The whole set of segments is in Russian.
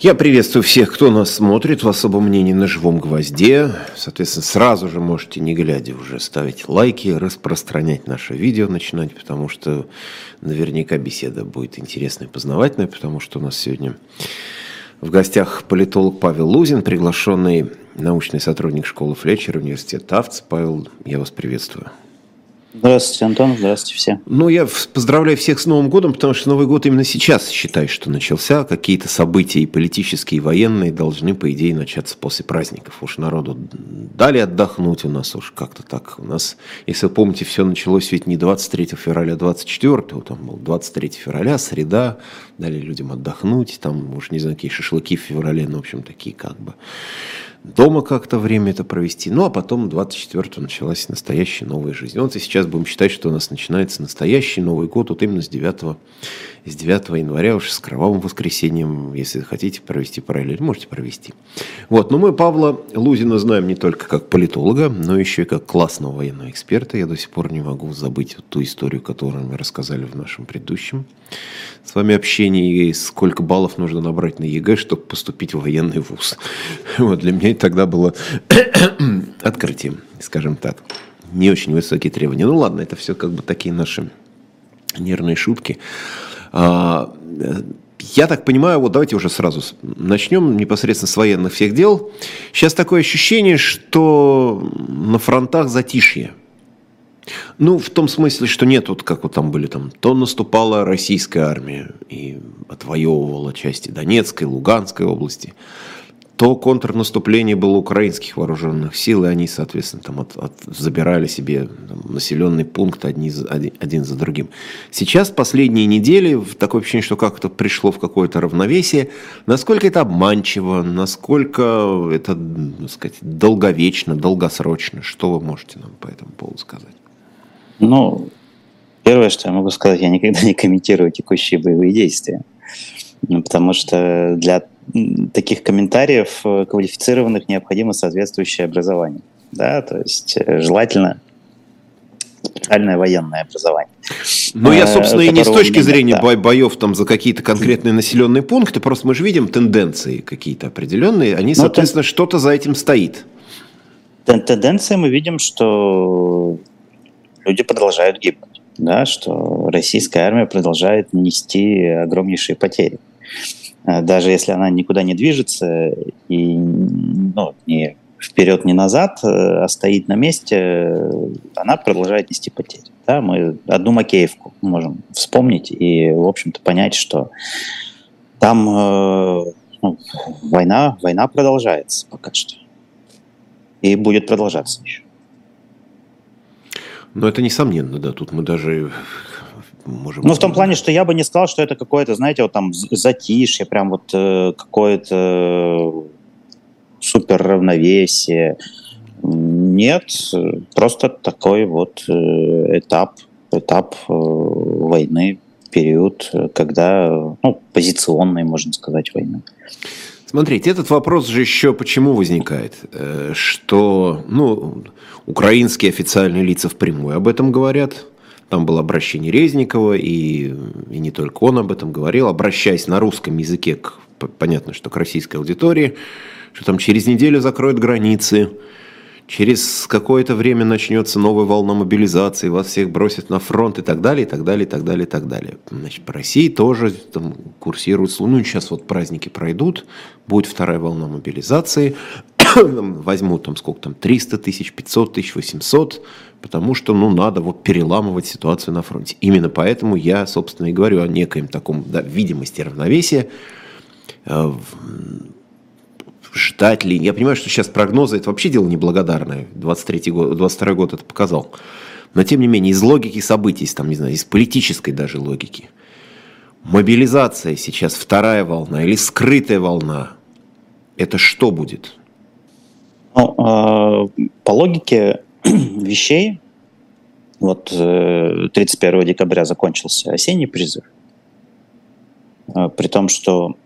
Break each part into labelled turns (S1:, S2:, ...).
S1: Я приветствую всех, кто нас смотрит в особом мнении на живом гвозде. Соответственно, сразу же можете, не глядя, уже ставить лайки, распространять наше видео, начинать, потому что наверняка беседа будет интересная и познавательная, потому что у нас сегодня в гостях политолог Павел Лузин, приглашенный научный сотрудник школы Флетчер, университет Тавц. Павел, я вас приветствую.
S2: Здравствуйте, Антон. Здравствуйте все.
S1: Ну, я поздравляю всех с Новым годом, потому что Новый год именно сейчас, считаю, что начался. Какие-то события и политические, и военные должны, по идее, начаться после праздников. Уж народу дали отдохнуть у нас уж как-то так. У нас, если вы помните, все началось ведь не 23 февраля, а 24, там был 23 февраля, среда, дали людям отдохнуть, там, уж не знаю, какие шашлыки в феврале, ну, в общем, такие как бы дома как-то время это провести. Ну, а потом 24-го началась настоящая новая жизнь. Вот и сейчас будем считать, что у нас начинается настоящий Новый год, вот именно с 9, с 9 января, уж с кровавым воскресеньем, если хотите провести параллель, можете провести. Вот, но мы Павла Лузина знаем не только как политолога, но еще и как классного военного эксперта. Я до сих пор не могу забыть ту историю, которую мы рассказали в нашем предыдущем с вами общении, и сколько баллов нужно набрать на ЕГЭ, чтобы поступить в военный вуз. Вот для меня это тогда было открытием, скажем так. Не очень высокие требования. Ну ладно, это все как бы такие наши нервные шутки. А, я так понимаю, вот давайте уже сразу начнем непосредственно с военных всех дел. Сейчас такое ощущение, что на фронтах затишье. Ну, в том смысле, что нет, вот как вот там были, там, то наступала российская армия и отвоевывала части Донецкой, Луганской области, то контрнаступление было украинских вооруженных сил, и они, соответственно, там от, от, забирали себе там, населенный пункт одни, один, один за другим. Сейчас, последние недели, такое ощущение, что как-то пришло в какое-то равновесие. Насколько это обманчиво, насколько это, так сказать, долговечно, долгосрочно, что вы можете нам по этому поводу сказать?
S2: Ну, первое, что я могу сказать, я никогда не комментирую текущие боевые действия. Потому что для таких комментариев э, квалифицированных необходимо соответствующее образование. Да, то есть э, желательно специальное военное образование.
S1: Ну, я, собственно, и не с точки зрения да. боев там за какие-то конкретные населенные пункты, просто мы же видим тенденции какие-то определенные, они, ну, соответственно, тен... что-то за этим стоит.
S2: Тенденция мы видим, что люди продолжают гибнуть, да, что российская армия продолжает нести огромнейшие потери. А даже если она никуда не движется и ну, не вперед, не назад, э, а стоит на месте, она продолжает нести потери. Да, мы одну Макеевку можем вспомнить и, в общем-то, понять, что там э, ну, война, война продолжается пока что. И будет продолжаться еще.
S1: Но это несомненно, да, тут мы даже
S2: можем... Ну, в том плане, что я бы не сказал, что это какое-то, знаете, вот там затишье, прям вот э, какое-то супер равновесие. Нет, просто такой вот э, этап, этап э, войны, период, когда, ну, позиционной, можно сказать, войны.
S1: Смотрите, этот вопрос же еще почему возникает? Э, что, ну, украинские официальные лица впрямую об этом говорят. Там было обращение Резникова, и, и не только он об этом говорил, обращаясь на русском языке, к, понятно, что к российской аудитории, что там через неделю закроют границы, через какое-то время начнется новая волна мобилизации, вас всех бросят на фронт и так далее, и так далее, и так далее, и так далее. Значит, по России тоже там курсирует, ну, сейчас вот праздники пройдут, будет вторая волна мобилизации, возьмут там сколько там, 300 тысяч, 500 тысяч, 800, потому что, ну, надо вот переламывать ситуацию на фронте. Именно поэтому я, собственно, и говорю о некоем таком, да, видимости равновесия, э, ждать ли. Я понимаю, что сейчас прогнозы это вообще дело неблагодарное. 23 год, 22 год это показал. Но тем не менее, из логики событий, там, не знаю, из политической даже логики, мобилизация сейчас, вторая волна или скрытая волна, это что будет?
S2: Ну, э, по логике вещей, вот э, 31 декабря закончился осенний призыв, э, при том, что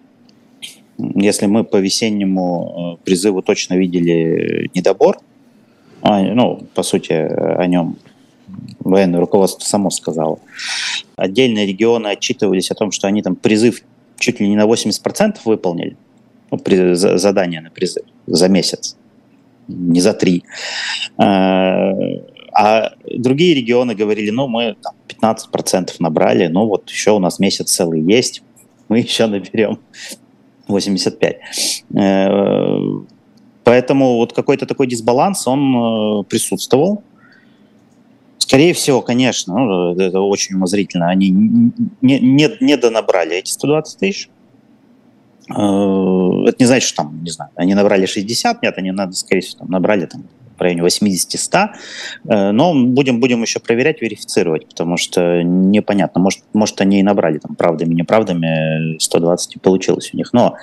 S2: если мы по весеннему э, призыву точно видели недобор, а, ну, по сути, о нем военное руководство само сказало. Отдельные регионы отчитывались о том, что они там призыв чуть ли не на 80% выполнили ну, при, за, задание на призыв за месяц, не за три. А, а другие регионы говорили, ну, мы там, 15% набрали, ну, вот еще у нас месяц целый есть, мы еще наберем 85. Э, поэтому вот какой-то такой дисбаланс, он э, присутствовал. Скорее всего, конечно, ну, это очень умозрительно, они не, не, не донабрали эти 120 тысяч. Э, это не значит, что там, не знаю, они набрали 60, нет, они, скорее всего, там, набрали там, в районе 80-100, э, но будем, будем еще проверять, верифицировать, потому что непонятно, может, может они и набрали там правдами, неправдами, 120 и получилось у них. Но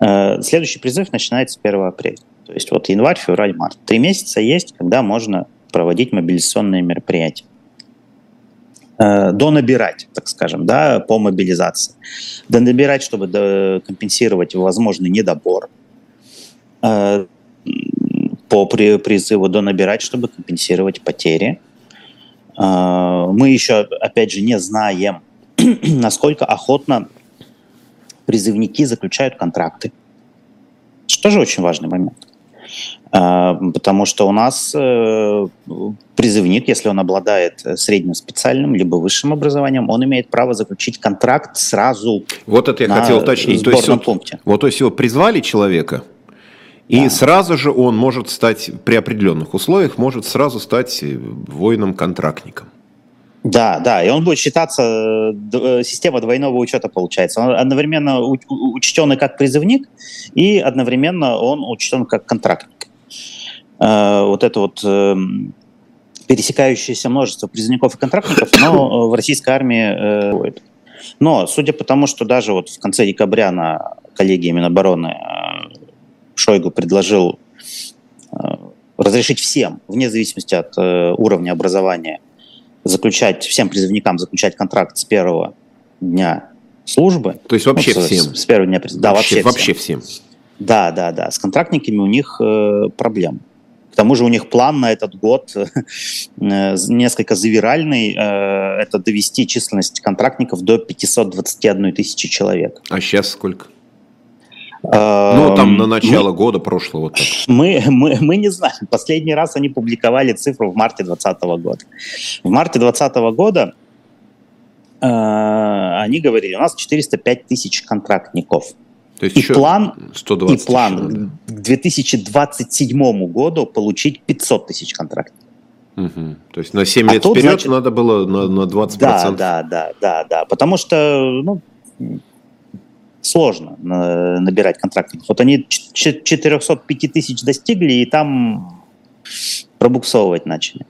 S2: э, следующий призыв начинается 1 апреля. То есть вот январь, февраль, март. Три месяца есть, когда можно проводить мобилизационные мероприятия. Э, донабирать, так скажем, да, по мобилизации. Донабирать, чтобы компенсировать возможный недобор э, по призыву донабирать, чтобы компенсировать потери. Э, мы еще, опять же, не знаем, насколько охотно призывники заключают контракты. Что же очень важный момент. А, потому что у нас э, призывник, если он обладает средним специальным либо высшим образованием, он имеет право заключить контракт сразу.
S1: Вот это я хотел уточнить. То есть, пункте. Вот, то есть его призвали человека, и да. сразу же он может стать, при определенных условиях, может сразу стать воином-контрактником.
S2: Да, да, и он будет считаться, э, система двойного учета получается. Он одновременно учтен как призывник, и одновременно он учтен как контрактник. Э, вот это вот эм, пересекающееся множество призывников и контрактников, но в российской армии э, Но судя по тому, что даже вот в конце декабря на коллегии Минобороны Шойгу предложил разрешить всем, вне зависимости от уровня образования, заключать, всем призывникам заключать контракт с первого дня службы.
S1: То есть вообще ну, всем?
S2: С, с первого дня
S1: Да, вообще, вообще всем. всем.
S2: Да, да, да. С контрактниками у них э, проблемы. К тому же у них план на этот год э, несколько завиральный. Э, это довести численность контрактников до 521 тысячи человек.
S1: А сейчас сколько? Ну, там на начало мы, года прошлого. Так.
S2: Мы, мы, мы не знаем. Последний раз они публиковали цифру в марте 2020 года. В марте 2020 года э, они говорили, у нас 405 тысяч контрактников. То есть и план, 120 и план к 2027 году получить 500 тысяч контрактников.
S1: Угу. То есть на 7 а лет вперед значит, надо было на, на 20%.
S2: Да, да, да, да, да. Потому что ну, сложно набирать контрактников. Вот они 405 тысяч достигли, и там пробуксовывать начали.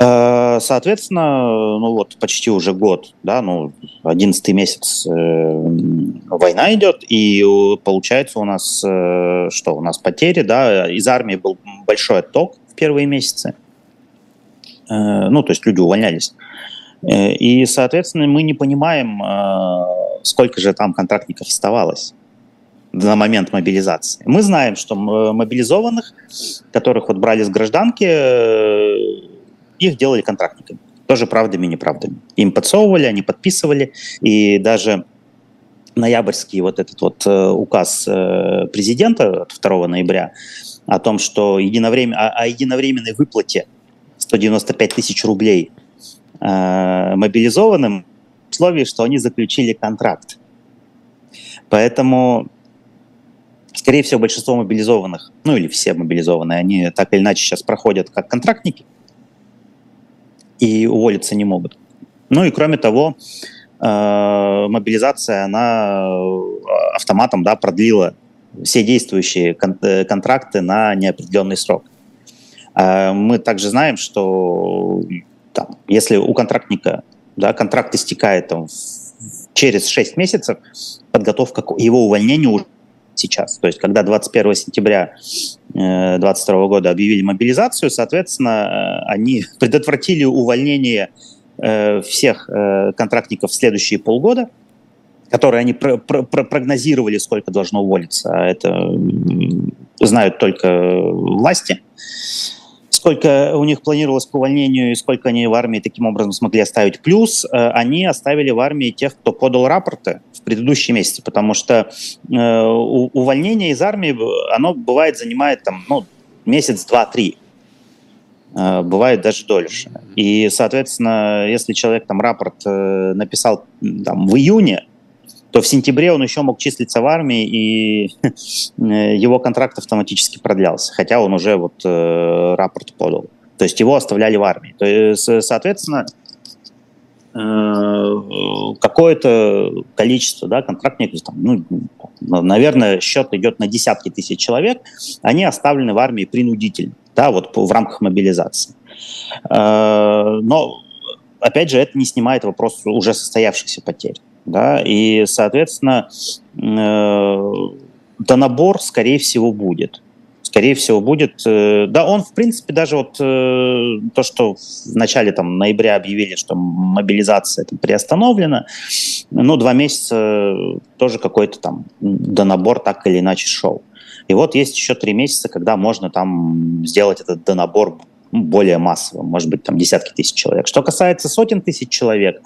S2: Э, соответственно, ну вот почти уже год, да, ну, 11 месяц э, война идет, и получается у нас, э, что, у нас потери, да, из армии был большой отток в первые месяцы, э, ну, то есть люди увольнялись. Э, и, соответственно, мы не понимаем, э, сколько же там контрактников оставалось на момент мобилизации. Мы знаем, что мобилизованных, которых вот брали с гражданки, э, их делали контрактниками. Тоже правдами и неправдами. Им подсовывали, они подписывали, и даже ноябрьский вот этот вот указ президента от 2 ноября о том, что единовременно, о, о единовременной выплате 195 тысяч рублей – Э, мобилизованным в условии, что они заключили контракт. Поэтому, скорее всего, большинство мобилизованных, ну или все мобилизованные, они так или иначе сейчас проходят как контрактники и уволиться не могут. Ну и кроме того, э, мобилизация, она э, автоматом да, продлила все действующие кон- контракты на неопределенный срок. Мы также знаем, что там, если у контрактника да, контракт истекает там, через 6 месяцев, подготовка к его увольнению уже сейчас. То есть, когда 21 сентября 2022 э, года объявили мобилизацию, соответственно, э, они предотвратили увольнение э, всех контрактников в следующие полгода, которые они про про прогнозировали, сколько должно уволиться. А это знают только власти сколько у них планировалось по увольнению и сколько они в армии таким образом смогли оставить. Плюс они оставили в армии тех, кто подал рапорты в предыдущие месяцы, потому что э, увольнение из армии, оно бывает занимает там, ну, месяц, два, три. Э, бывает даже дольше. И, соответственно, если человек там рапорт э, написал там, в июне, то в сентябре он еще мог числиться в армии, и э, его контракт автоматически продлялся, хотя он уже вот э, рапорт подал. То есть его оставляли в армии. То есть, соответственно, э, какое-то количество да, контрактников, там, ну, наверное, счет идет на десятки тысяч человек, они оставлены в армии принудительно, да, вот в рамках мобилизации. Э, но, опять же, это не снимает вопрос уже состоявшихся потерь да, и, соответственно, э, донабор, скорее всего, будет. Скорее всего, будет. Э, да, он, в принципе, даже вот э, то, что в начале там, ноября объявили, что мобилизация там, приостановлена, ну, два месяца тоже какой-то там донабор так или иначе шел. И вот есть еще три месяца, когда можно там сделать этот донабор более массовым, может быть, там десятки тысяч человек. Что касается сотен тысяч человек,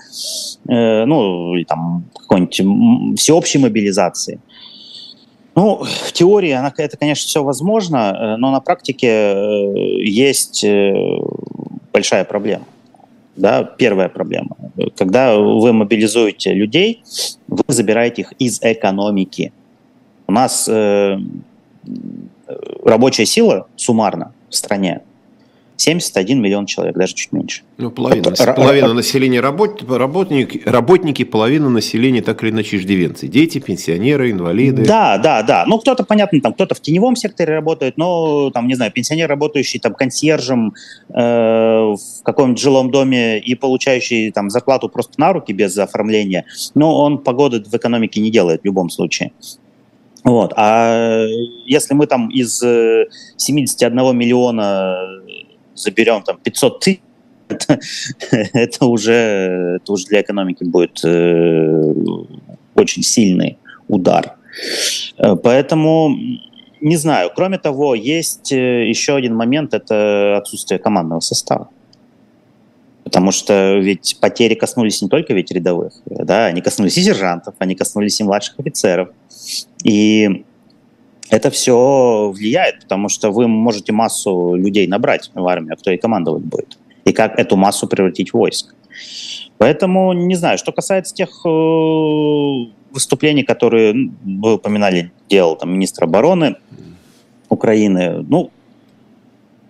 S2: э, ну, или там какой-нибудь всеобщей мобилизации, ну, в теории она, это, конечно, все возможно, э, но на практике э, есть э, большая проблема. Да, первая проблема. Когда вы мобилизуете людей, вы забираете их из экономики. У нас э, рабочая сила суммарно в стране 71 миллион человек, даже чуть меньше.
S1: Ну, половина, это, половина р- населения работ, работники, работники, половина населения так или иначе иждивенцы. Дети, пенсионеры, инвалиды.
S2: Да, да, да. Ну, кто-то, понятно, там кто-то в теневом секторе работает, но, там, не знаю, пенсионер, работающий там консьержем э, в каком-нибудь жилом доме и получающий там зарплату просто на руки без оформления, но он погоды в экономике не делает в любом случае. Вот. А если мы там из 71 э, миллиона заберем там 500 тысяч, это, уже, это уже для экономики будет э, очень сильный удар. Э, поэтому не знаю. Кроме того, есть э, еще один момент, это отсутствие командного состава. Потому что ведь потери коснулись не только ведь рядовых, да, они коснулись и сержантов, они коснулись и младших офицеров. И это все влияет, потому что вы можете массу людей набрать в армию, а кто и командовать будет. И как эту массу превратить в войск. Поэтому, не знаю, что касается тех э, выступлений, которые вы упоминали, делал там министр обороны Украины, ну,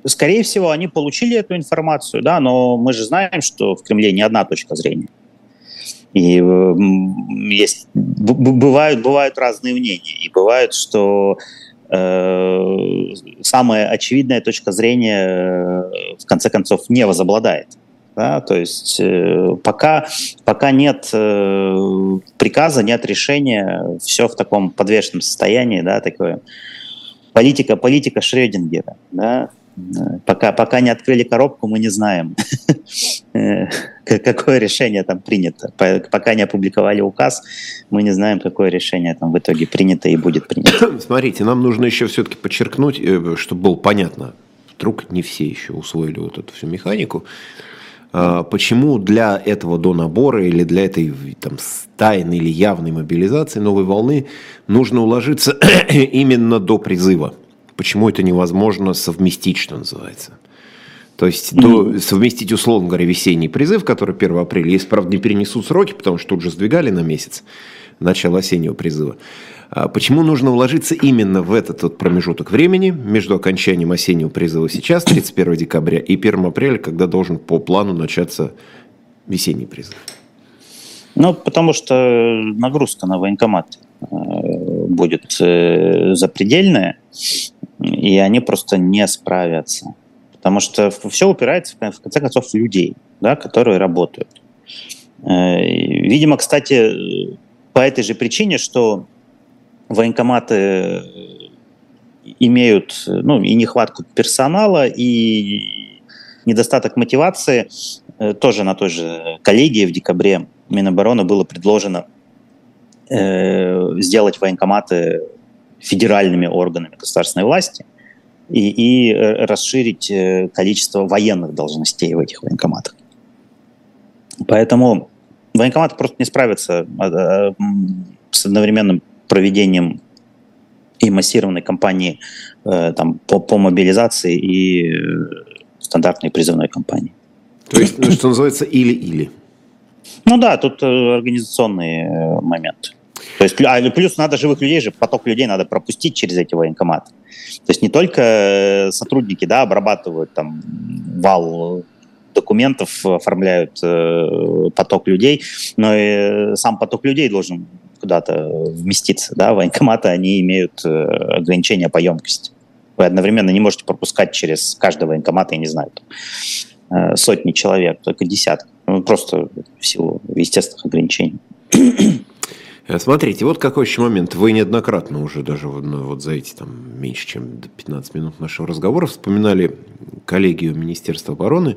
S2: скорее всего, они получили эту информацию, да, но мы же знаем, что в Кремле не одна точка зрения. И есть, бывают, бывают разные мнения. И бывает, что э, самая очевидная точка зрения э, в конце концов не возобладает. Да, то есть э, пока, пока нет приказа, нет решения, все в таком подвешенном состоянии, да, такое политика, политика Шрёдингера, да, Пока, пока не открыли коробку, мы не знаем, э, какое решение там принято. Пока не опубликовали указ, мы не знаем, какое решение там в итоге принято и будет принято.
S1: Смотрите, нам нужно еще все-таки подчеркнуть, э, чтобы было понятно, вдруг не все еще усвоили вот эту всю механику, а, почему для этого до набора или для этой там, тайной или явной мобилизации новой волны нужно уложиться именно до призыва почему это невозможно совместить, что называется. То есть до, совместить, условно говоря, весенний призыв, который 1 апреля, если, правда, не перенесут сроки, потому что тут же сдвигали на месяц начало осеннего призыва. А почему нужно уложиться именно в этот вот промежуток времени между окончанием осеннего призыва сейчас, 31 декабря, и 1 апреля, когда должен по плану начаться весенний призыв?
S2: Ну, потому что нагрузка на военкомат э, будет э, запредельная и они просто не справятся. Потому что все упирается, в конце концов, в людей, да, которые работают. Э, видимо, кстати, по этой же причине, что военкоматы имеют ну, и нехватку персонала, и недостаток мотивации, э, тоже на той же коллегии в декабре Минобороны было предложено э, сделать военкоматы федеральными органами государственной власти и, и э, расширить э, количество военных должностей в этих военкоматах. Поэтому Военкоматы просто не справятся с одновременным проведением и массированной кампании там, по, по мобилизации и стандартной призывной кампании.
S1: То есть, что называется, или-или.
S2: Ну да, тут организационный момент. То есть, а плюс надо живых людей же, поток людей надо пропустить через эти военкоматы. То есть не только э, сотрудники, да, обрабатывают там вал документов, оформляют э, поток людей, но и сам поток людей должен куда-то вместиться, да, военкоматы, они имеют э, ограничения по емкости. Вы одновременно не можете пропускать через каждый военкомат, я не знаю, там, э, сотни человек, только десятки. Ну, просто в силу естественных ограничений.
S1: Э, смотрите, вот какой еще момент. Вы неоднократно уже даже ну, вот за эти там меньше, чем 15 минут нашего разговора вспоминали коллегию Министерства обороны.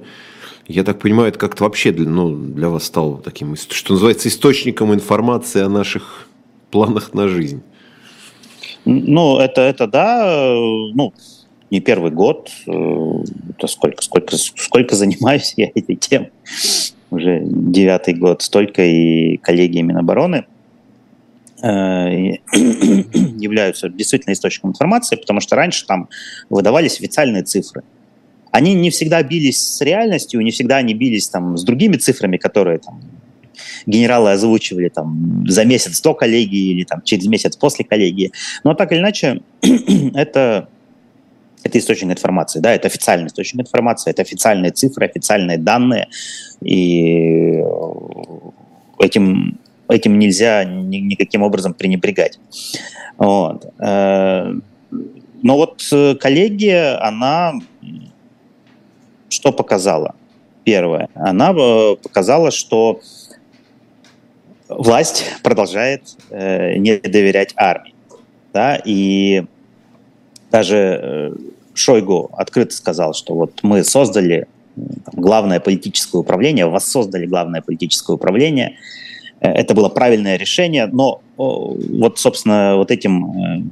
S1: Я так понимаю, это как-то вообще для, ну, для вас стало таким, что называется, источником информации о наших планах на жизнь.
S2: Ну, это, это да, ну, не первый год, э, это сколько, сколько, сколько занимаюсь я этой темой, уже девятый год, столько и коллеги Минобороны – являются действительно источником информации, потому что раньше там выдавались официальные цифры. Они не всегда бились с реальностью, не всегда они бились там с другими цифрами, которые там генералы озвучивали там за месяц до коллегии или там через месяц после коллегии. Но так или иначе, это это источник информации, да, это официальный источник информации, это официальные цифры, официальные данные, и этим этим нельзя ни, никаким образом пренебрегать. Вот. Э, но вот э, коллегия, она что показала? Первое, она э, показала, что власть продолжает не доверять армии. Да? И даже Шойгу открыто сказал, что вот мы создали главное политическое управление, воссоздали главное политическое управление, это было правильное решение, но вот, собственно, вот этим э,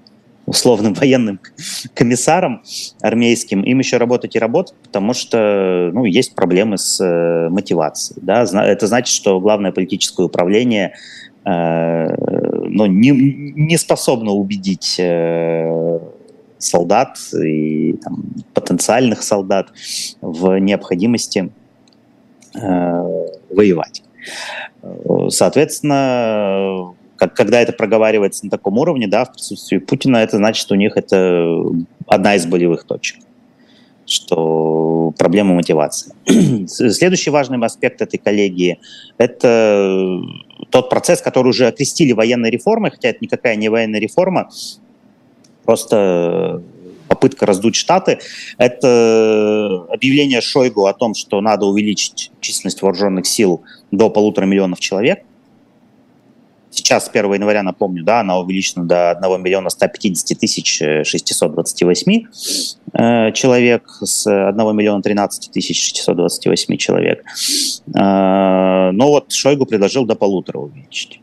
S2: условным военным комиссаром армейским, им еще работать и работать, потому что ну, есть проблемы с э, мотивацией. Да? Это значит, что главное политическое управление э, ну, не, не способно убедить э, солдат и там, потенциальных солдат в необходимости э, воевать. Соответственно, как, когда это проговаривается на таком уровне, да, в присутствии Путина, это значит, у них это одна из болевых точек, что проблема мотивации. Следующий важный аспект этой коллегии – это тот процесс, который уже окрестили военной реформой, хотя это никакая не военная реформа, просто попытка раздуть Штаты, это объявление Шойгу о том, что надо увеличить численность вооруженных сил до полутора миллионов человек. Сейчас, с 1 января, напомню, да, она увеличена до 1 миллиона 150 тысяч 628 э, человек с 1 миллиона 13 тысяч 628 человек. Э, но вот Шойгу предложил до полутора увеличить,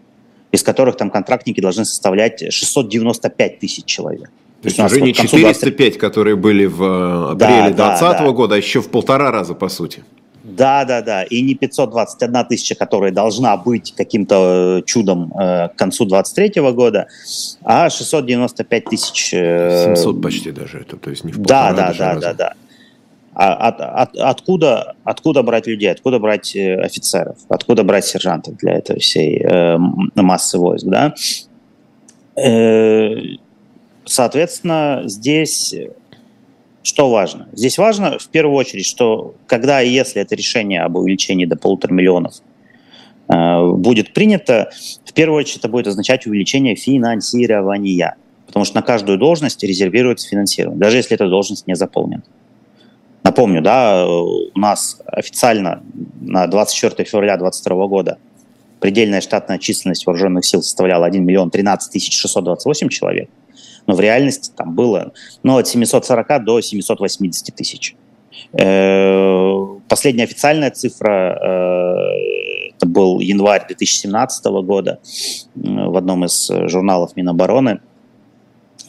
S2: из которых там контрактники должны составлять 695 тысяч человек.
S1: То есть уже не 405, 20... которые были в э, апреле 2020 да, да, года, а еще в полтора раза, по сути.
S2: Да, да, да. И не 521 тысяча, которая должна быть каким-то э, чудом э, к концу 2023 года, а 695 тысяч.
S1: Э, 700 почти даже это, то есть не в
S2: Да, да, да, раза. да, да. А от, от, откуда, откуда брать людей, откуда брать офицеров, откуда брать сержантов для этой всей э, массы войск, да? Э, Соответственно, здесь что важно? Здесь важно в первую очередь, что когда и если это решение об увеличении до полутора миллионов э, будет принято, в первую очередь это будет означать увеличение финансирования, потому что на каждую должность резервируется финансирование, даже если эта должность не заполнена. Напомню, да, у нас официально на 24 февраля 2022 года предельная штатная численность вооруженных сил составляла 1 миллион 13 тысяч 628 человек но в реальности там было ну, от 740 до 780 тысяч. Э, последняя официальная цифра э, это был январь 2017 года в одном из журналов Минобороны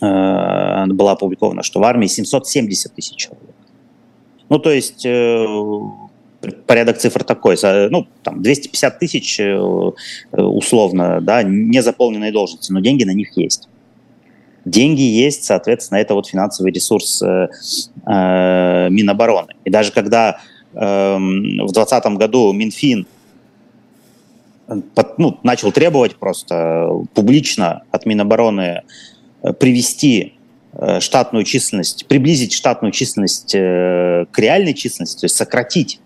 S2: э, была опубликована, что в армии 770 тысяч человек. Ну, то есть порядок цифр такой, ну, там, 250 тысяч условно, да, незаполненные должности, но деньги на них есть. Деньги есть, соответственно, это вот финансовый ресурс э, э, Минобороны. И даже когда э, в 2020 году Минфин под, ну, начал требовать просто публично от Минобороны э, привести э, штатную численность, приблизить штатную численность к реальной численности, то есть сократить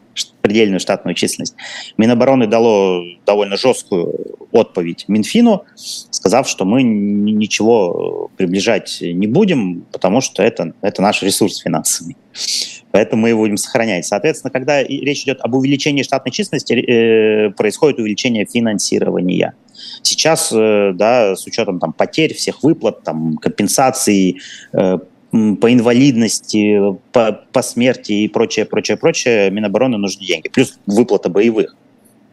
S2: предельную штатную численность. Минобороны дало довольно жесткую отповедь Минфину, сказав, что мы ничего приближать не будем, потому что это, это наш ресурс финансовый. Поэтому мы его будем сохранять. Соответственно, когда речь идет об увеличении штатной численности, э, происходит увеличение финансирования. Сейчас, э, да, с учетом там, потерь, всех выплат, там, компенсаций, э, по инвалидности, по, по смерти и прочее, прочее, прочее, Минобороны нужны деньги. Плюс выплата боевых.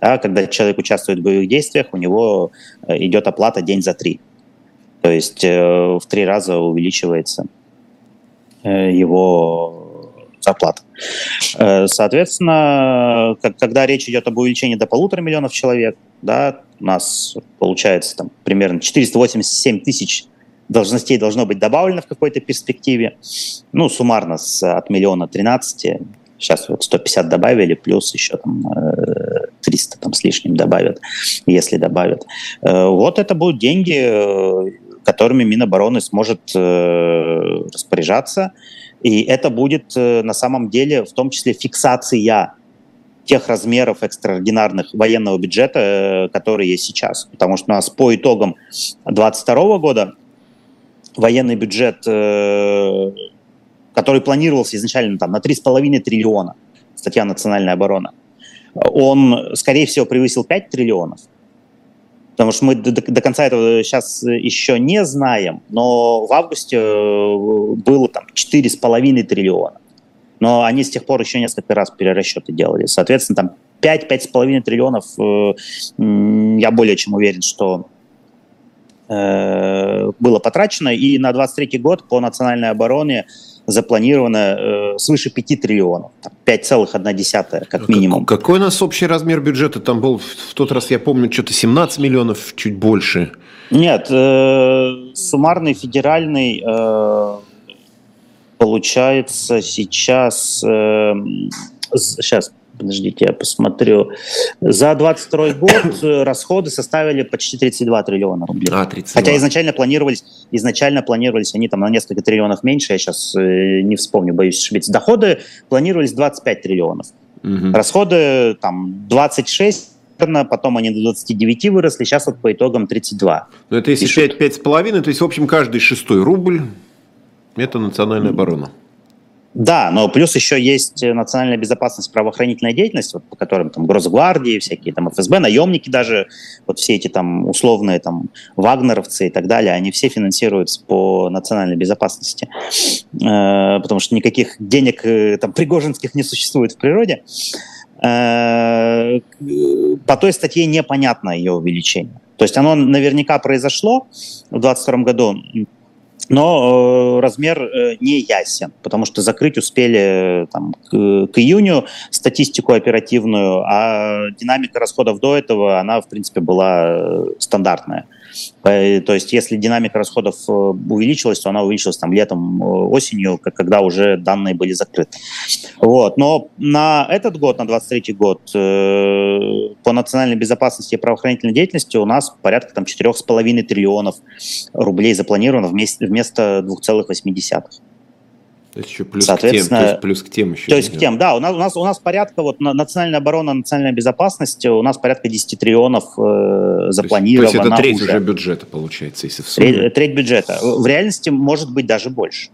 S2: Да, когда человек участвует в боевых действиях, у него э, идет оплата день за три. То есть э, в три раза увеличивается э, его зарплата. Э, соответственно, как, когда речь идет об увеличении до полутора миллионов человек, да, у нас получается там примерно 487 тысяч должностей должно быть добавлено в какой-то перспективе. Ну, суммарно с, от миллиона 13, сейчас вот 150 добавили, плюс еще там 300 э, там, с лишним добавят, если добавят. Э, вот это будут деньги, э, которыми Минобороны сможет распоряжаться. И это будет на самом деле в том числе фиксация тех размеров экстраординарных военного бюджета, которые есть сейчас. Потому что у нас по итогам 2022 года военный бюджет, э, который планировался изначально там, на 3,5 триллиона, статья «Национальная оборона», он, скорее всего, превысил 5 триллионов. Потому что мы до, до конца этого сейчас еще не знаем, но в августе э, было там 4,5 триллиона. Но они с тех пор еще несколько раз перерасчеты делали. Соответственно, там 5-5,5 триллионов, э, я более чем уверен, что было потрачено, и на 23 год по национальной обороне запланировано э, свыше 5 триллионов, 5,1 как а минимум.
S1: Как, какой у нас общий размер бюджета? Там был в тот раз, я помню, что-то 17 миллионов, чуть больше.
S2: Нет, э, суммарный федеральный э, получается сейчас, э, сейчас подождите, я посмотрю. За 22 год э, расходы составили почти 32 триллиона рублей. А, 32. Хотя изначально планировались, изначально планировались они там на несколько триллионов меньше, я сейчас э, не вспомню, боюсь ошибиться. Доходы планировались 25 триллионов. Угу. Расходы там 26 потом они до 29 выросли, сейчас вот по итогам 32.
S1: Ну это если 5, 5,5, то есть в общем каждый шестой рубль это национальная оборона.
S2: Да, но плюс еще есть национальная безопасность, правоохранительная деятельность, вот, по которым там Гросгвардии, всякие там ФСБ, наемники даже, вот все эти там условные там вагнеровцы и так далее, они все финансируются по национальной безопасности, э, потому что никаких денег э, там пригожинских не существует в природе. Э, по той статье непонятно ее увеличение. То есть оно наверняка произошло в 2022 году, но э, размер э, не ясен, потому что закрыть успели э, там, к, к июню статистику оперативную, а динамика расходов до этого, она, в принципе, была э, стандартная. Э, то есть если динамика расходов э, увеличилась, то она увеличилась там летом, э, осенью, когда уже данные были закрыты. Вот. Но на этот год, на 23 год, по национальной безопасности и правоохранительной деятельности у нас порядка там 4,5 триллионов рублей запланировано вместо 2,8.
S1: То есть еще плюс Соответственно, к тем, то есть плюс к тем еще.
S2: То есть к тем, да. У нас, у нас, у нас порядка вот национальная оборона, национальная безопасность, у нас порядка 10 триллионов э, запланировано.
S1: То есть это треть уже. уже бюджета получается, если в
S2: сумме. Треть, треть бюджета. В реальности может быть даже больше.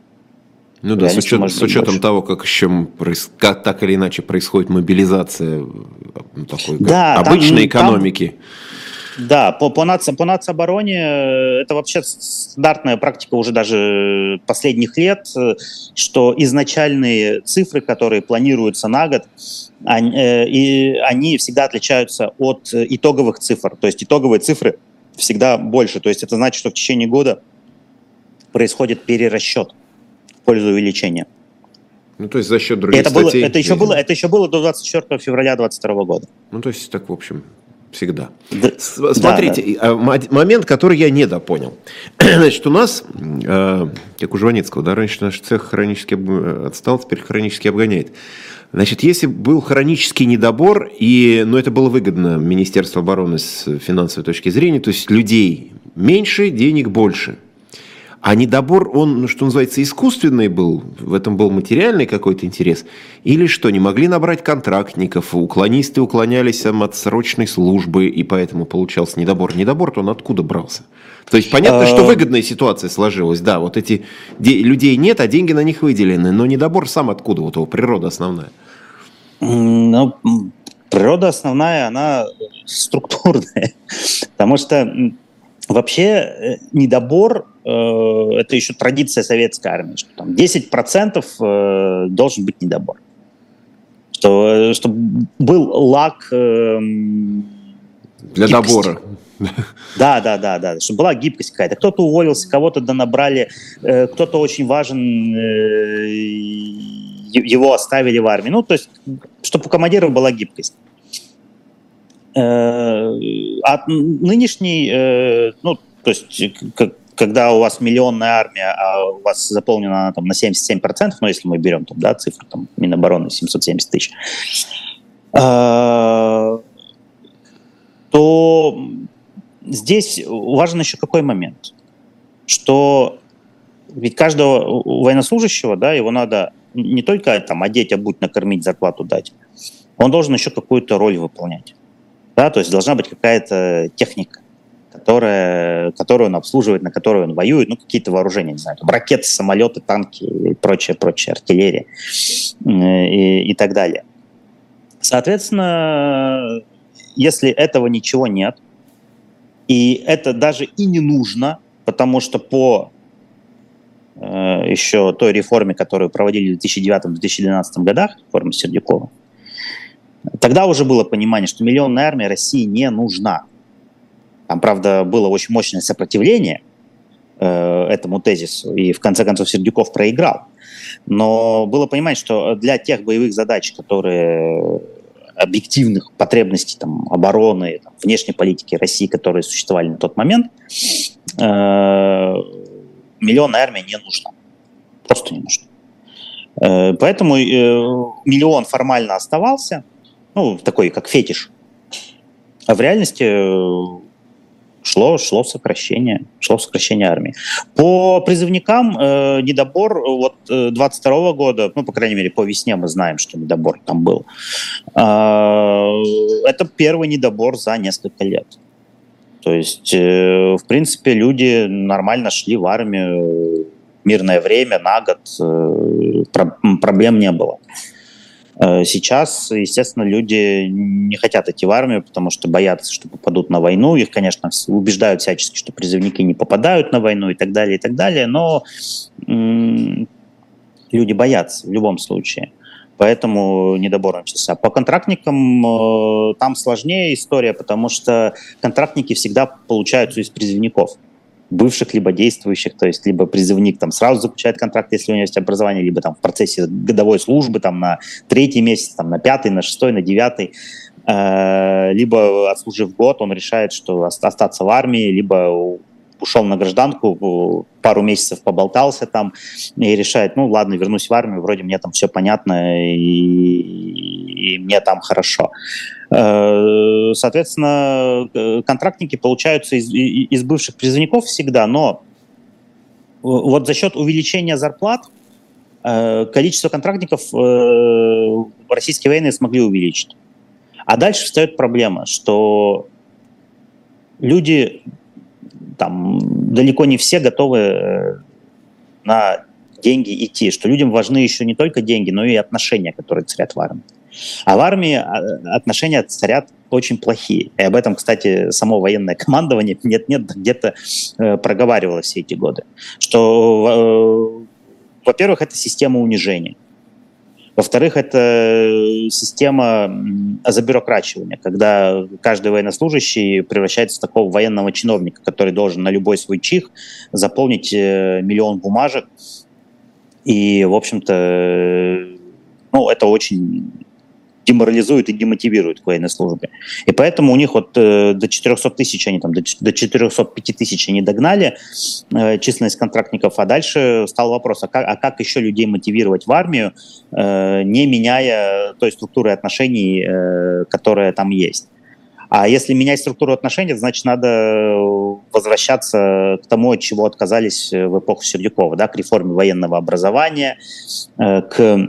S1: Ну да, с, учет, с учетом больше. того, как еще как, так или иначе происходит мобилизация ну, такой да, обычной там, экономики. Там
S2: да, по, по, нац, по нацобороне э, это вообще стандартная практика уже даже последних лет, э, что изначальные цифры, которые планируются на год, они, э, и они всегда отличаются от итоговых цифр. То есть итоговые цифры всегда больше. То есть это значит, что в течение года происходит перерасчет в пользу увеличения.
S1: Ну, то есть за счет других
S2: это
S1: статей.
S2: Было, это, еще было, это еще было до 24 февраля 2022 года.
S1: Ну, то есть так, в общем, всегда. Да, Смотрите, да, да. момент, который я недопонял. Значит, у нас, э, как у Жванецкого, да, раньше наш цех хронически отстал, теперь хронически обгоняет. Значит, если был хронический недобор, и, ну, это было выгодно Министерству обороны с финансовой точки зрения, то есть людей меньше, денег больше – а недобор, он, ну, что называется, искусственный был, в этом был материальный какой-то интерес, или что, не могли набрать контрактников, уклонисты уклонялись от срочной службы, и поэтому получался недобор. Недобор он откуда брался? То есть понятно, что а, выгодная ситуация сложилась, да, вот эти людей нет, а деньги на них выделены, но недобор сам откуда, вот его природа основная?
S2: Ну, природа основная, она структурная, потому что вообще э, недобор это еще традиция советской армии, что там 10% э, должен быть недобор. Что, чтобы был лак э,
S1: для гибкости. добора.
S2: Да, да, да, да, чтобы была гибкость какая-то. Кто-то уволился, кого-то донабрали, э, кто-то очень важен, э, его оставили в армии. Ну, то есть, чтобы у командиров была гибкость. Э, а нынешний, э, ну, то есть, когда у вас миллионная армия, а у вас заполнена она там на 77%, ну, если мы берем там, да, цифру там, Минобороны 770 тысяч, э, то здесь важен еще какой момент, что ведь каждого военнослужащего, да, его надо не только там одеть, обуть, накормить, зарплату дать, он должен еще какую-то роль выполнять. Да, то есть должна быть какая-то техника, которая, которую он обслуживает, на которую он воюет, ну, какие-то вооружения, не знаю, ракеты, самолеты, танки и прочее, прочее, артиллерия и, и так далее. Соответственно, если этого ничего нет, и это даже и не нужно, потому что по э, еще той реформе, которую проводили в 2009-2012 годах, реформе Сердюкова, Тогда уже было понимание, что миллионная армия России не нужна. Там, правда, было очень мощное сопротивление э, этому тезису, и в конце концов Сердюков проиграл. Но было понимание, что для тех боевых задач, которые объективных потребностей там, обороны, там, внешней политики России, которые существовали на тот момент, э, миллионная армия не нужна. Просто не нужна. Э, поэтому э, миллион формально оставался – ну, такой, как фетиш. А в реальности э, шло, шло сокращение, шло сокращение армии. По призывникам э, недобор вот э, 22 года, ну, по крайней мере, по весне мы знаем, что недобор там был. Э, это первый недобор за несколько лет. То есть, э, в принципе, люди нормально шли в армию мирное время, на год, э, про проблем не было. Э, сейчас, естественно, люди не хотят идти в армию, потому что боятся, что попадут на войну. Их, конечно, убеждают всячески, что призывники не попадают на войну и так далее, и так далее. Но люди боятся в любом случае. Поэтому недобор начался. По контрактникам э, там сложнее история, потому что контрактники всегда получаются из призывников бывших, либо действующих, то есть либо призывник там сразу заключает контракт, если у него есть образование, либо там в процессе годовой службы там на третий месяц, там на пятый, на шестой, на девятый, э, либо отслужив год, он решает, что остаться в армии, либо ушел на гражданку, пару месяцев поболтался там и решает, ну ладно, вернусь в армию, вроде мне там все понятно и, и мне там хорошо. Соответственно, э, контрактники получаются из, из бывших призывников всегда, но вот за счет увеличения зарплат э, количество контрактников российские военные смогли увеличить. А дальше встает проблема, что люди там далеко не все готовы на деньги идти, что людям важны еще не только деньги, но и отношения, которые царят в армии. А в армии а, отношения царят очень плохие. И об этом, кстати, само военное командование нет-нет где-то э, проговаривало все эти годы. Что, э, во-первых, это система унижения. Во-вторых, это система забюрокрачивания, когда каждый военнослужащий превращается в такого военного чиновника, который должен на любой свой чих заполнить э, миллион бумажек, И, в общем-то, ну, это очень деморализует и демотивирует к военной службе. И поэтому у них вот э, до 400 тысяч они там, до, до 405 тысяч они догнали э, численность контрактников, а дальше стал вопрос, а как, а как еще людей мотивировать в армию, э, не меняя той структуры отношений, э, которая там есть. А если менять структуру отношений, значит, надо возвращаться к тому, от чего отказались в эпоху Сердюкова, да, к реформе военного образования, э, к э,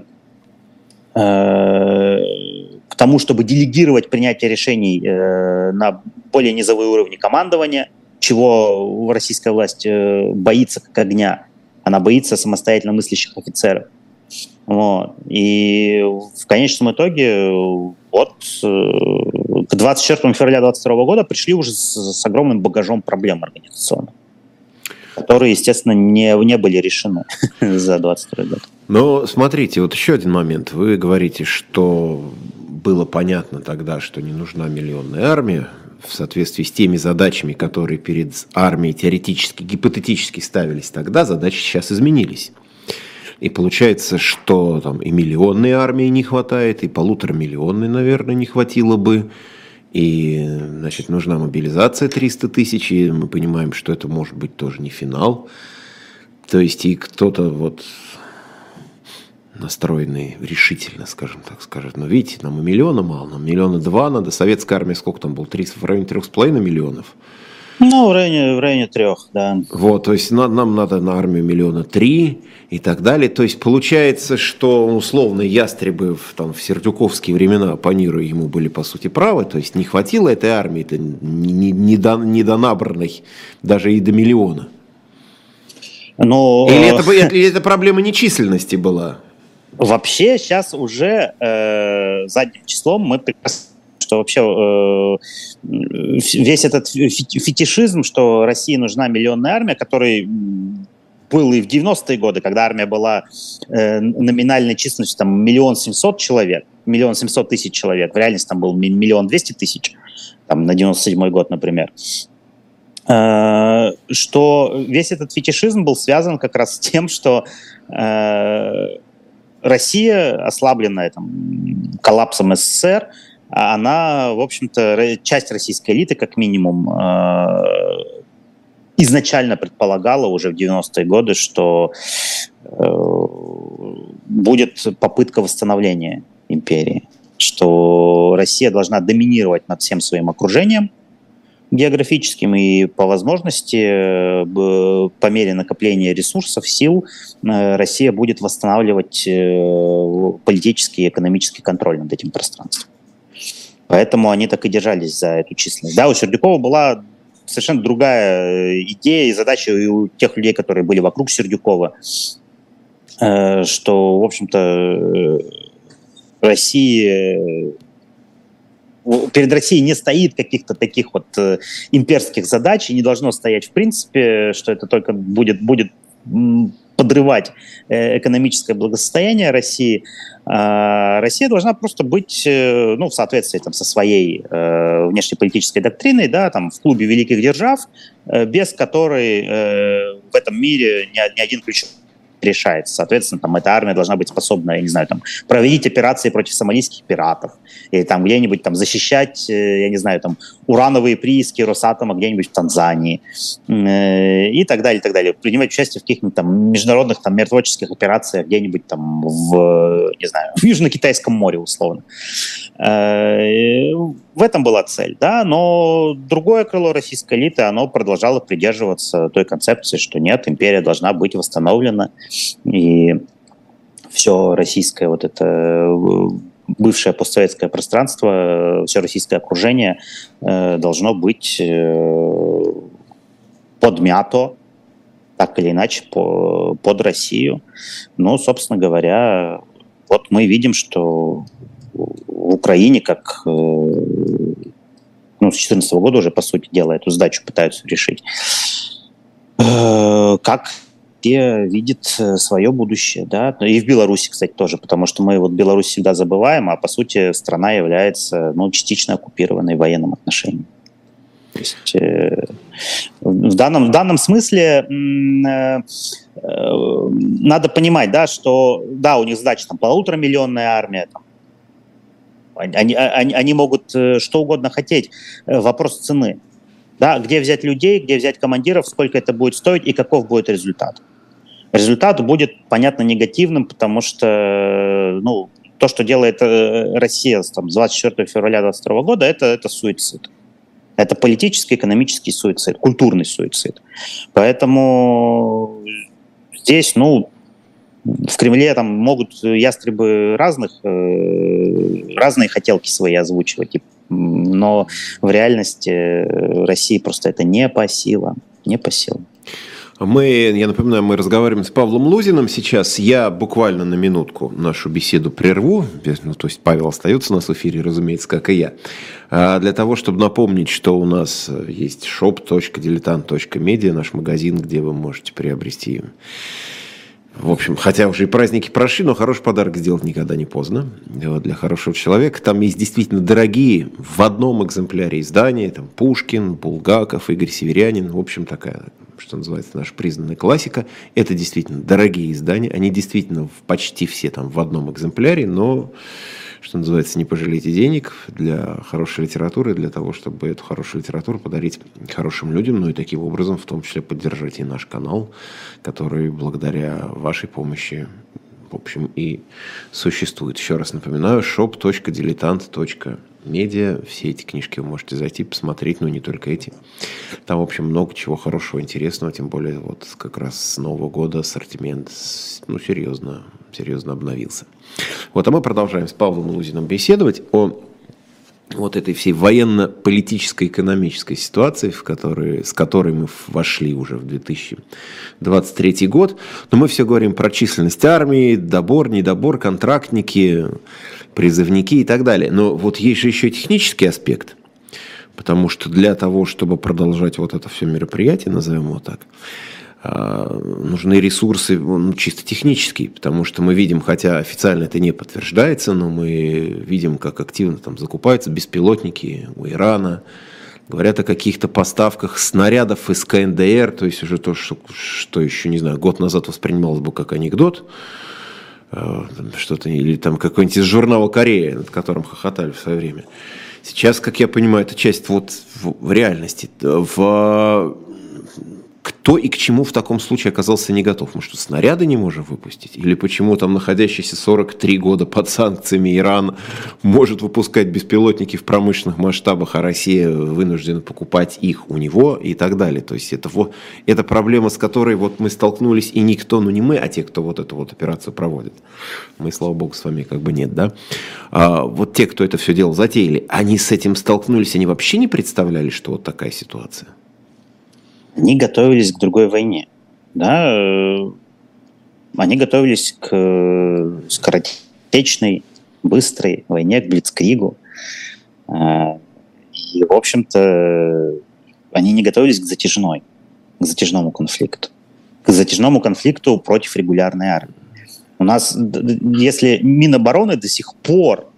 S2: к тому, чтобы делегировать принятие решений э, на более низовые уровни командования, чего российская власть боится как огня. Она боится самостоятельно мыслящих офицеров. Вот. И в конечном итоге вот к 24 февраля 2022 года пришли уже с, с огромным багажом проблем организационных, которые, естественно, не, не были решены за 22 год.
S1: Но смотрите, вот еще один момент. Вы говорите, что было понятно тогда, что не нужна миллионная армия в соответствии с теми задачами, которые перед армией теоретически, гипотетически ставились тогда, задачи сейчас изменились. И получается, что там и миллионной армии не хватает, и полутора миллионной, наверное, не хватило бы. И, значит, нужна мобилизация 300 тысяч, и мы понимаем, что это может быть тоже не финал. То есть и кто-то вот настроенный решительно, скажем так, скажет, ну видите, нам и миллиона мало, нам миллиона два надо, советская армия сколько там было, 300, в районе трех с половиной миллионов.
S2: Ну, в районе, в районе трех, да.
S1: Вот, то есть нам, нам надо на армию миллиона три и так далее. То есть получается, что условно ястребы в, там, в сердюковские времена, панируя ему, были по сути правы. То есть не хватило этой армии, это не, не, до, не даже и до миллиона. Но... Или, это, или это проблема нечисленности была?
S2: Вообще сейчас уже э, задним числом мы прекрасно что вообще э, весь этот фетишизм, что России нужна миллионная армия, который был и в 90-е годы, когда армия была э, номинальной численностью там миллион семьсот человек, миллион семьсот тысяч человек, в реальности там был миллион двести тысяч, там на 97-й год, например, э, что весь этот фетишизм был связан как раз с тем, что э, Россия, ослабленная там, коллапсом СССР, она, в общем-то, часть российской элиты, как минимум, э, изначально предполагала уже в 90-е годы, что э, будет попытка восстановления империи, что Россия должна доминировать над всем своим окружением географическим и по возможности, э, по мере накопления ресурсов, сил, Россия будет восстанавливать политический и экономический контроль над этим пространством. Поэтому они так и держались за эту численность. Да, у Сердюкова была совершенно другая э, идея и задача у тех людей, которые были вокруг Сердюкова, э, что, в общем-то, э, Россия перед Россией не стоит каких-то таких вот имперских задач и не должно стоять в принципе, что это только будет, будет подрывать экономическое благосостояние России. А, Россия должна просто быть э, ну, в соответствии там, со своей э, внешнеполитической доктриной, да, там, в клубе великих держав, э, без которой э, в этом мире ни, ни один ключевой решается. Соответственно, там эта армия должна быть способна, я не знаю, там, проводить операции против сомалийских пиратов, или там где-нибудь там защищать, э, я не знаю, там, урановые прииски Росатома где-нибудь в Танзании, э, и так далее, и так далее. Принимать участие в каких-нибудь там международных там миротворческих операциях где-нибудь там в, не знаю, в Южно-Китайском море, условно. Э, в этом была цель, да, но другое крыло российской элиты, оно продолжало придерживаться той концепции, что нет, империя должна быть восстановлена, и все российское вот это бывшее постсоветское пространство, все российское окружение э, должно быть э, подмято так или иначе по, под Россию. Но, собственно говоря, вот мы видим, что в Украине, как э, ну, с 2014 года уже, по сути дела, эту задачу пытаются решить. Э, как где видит э, свое будущее, да, и в Беларуси, кстати, тоже, потому что мы вот Беларусь всегда забываем, а по сути страна является, ну, частично оккупированной военным отношением. То есть э, в, данном, в данном смысле э, э, надо понимать, да, что да, у них задача там полуторамиллионная армия, там, они, они, они могут э, что угодно хотеть. Э, вопрос цены. Да, где взять людей, где взять командиров, сколько это будет стоить и каков будет результат. Результат будет, понятно, негативным, потому что ну, то, что делает э, Россия там, с 24 февраля 2022 года, это, это суицид. Это политический, экономический суицид, культурный суицид. Поэтому здесь, ну, в Кремле там могут ястребы разных, э, разные хотелки свои озвучивать, но в реальности России просто это не по силам, не по силам.
S1: Мы, я напоминаю, мы разговариваем с Павлом Лузиным сейчас. Я буквально на минутку нашу беседу прерву. Ну, то есть Павел остается у нас в эфире, разумеется, как и я. А для того, чтобы напомнить, что у нас есть shop.diletant.media, наш магазин, где вы можете приобрести в общем, хотя уже и праздники прошли, но хороший подарок сделать никогда не поздно для хорошего человека. Там есть действительно дорогие в одном экземпляре издания. Там Пушкин, Булгаков, Игорь Северянин. В общем, такая, что называется, наша признанная классика. Это действительно дорогие издания. Они действительно почти все там в одном экземпляре, но что называется, не пожалейте денег для хорошей литературы, для того, чтобы эту хорошую литературу подарить хорошим людям, ну и таким образом в том числе поддержать и наш канал, который благодаря вашей помощи в общем, и существует. Еще раз напоминаю, shop.diletant.media. Все эти книжки вы можете зайти, посмотреть, но не только эти. Там, в общем, много чего хорошего, интересного, тем более вот как раз с Нового года ассортимент, ну, серьезно, серьезно обновился. Вот, а мы продолжаем с Павлом Лузиным беседовать о вот этой всей военно-политической экономической ситуации, в которой, с которой мы вошли уже в 2023 год. Но мы все говорим про численность армии, добор, недобор, контрактники, призывники и так далее. Но вот есть же еще технический аспект. Потому что для того, чтобы продолжать вот это все мероприятие, назовем его так, нужны ресурсы ну, чисто технические, потому что мы видим, хотя официально это не подтверждается, но мы видим, как активно там закупаются беспилотники у Ирана, говорят о каких-то поставках снарядов из КНДР, то есть уже то, что, что еще, не знаю, год назад воспринималось бы как анекдот, а, что-то, или там какой-нибудь из журнала «Корея», над которым хохотали в свое время. Сейчас, как я понимаю, это часть вот в реальности. В кто и к чему в таком случае оказался не готов? Мы что, снаряды не можем выпустить? Или почему там находящийся 43 года под санкциями Иран может выпускать беспилотники в промышленных масштабах, а Россия вынуждена покупать их у него и так далее? То есть это, вот, это проблема, с которой вот мы столкнулись, и никто, ну не мы, а те, кто вот эту вот операцию проводит. Мы, слава богу, с вами как бы нет, да? А, вот те, кто это все дело затеяли, они с этим столкнулись, они вообще не представляли, что вот такая ситуация?
S2: Они готовились к другой войне. Да? Э, они готовились к э, скоротечной, быстрой войне, к Блицкригу. Э, и, в общем-то, они не готовились к затяжной, к затяжному конфликту. К затяжному конфликту против регулярной армии. У нас, если Минобороны до сих пор,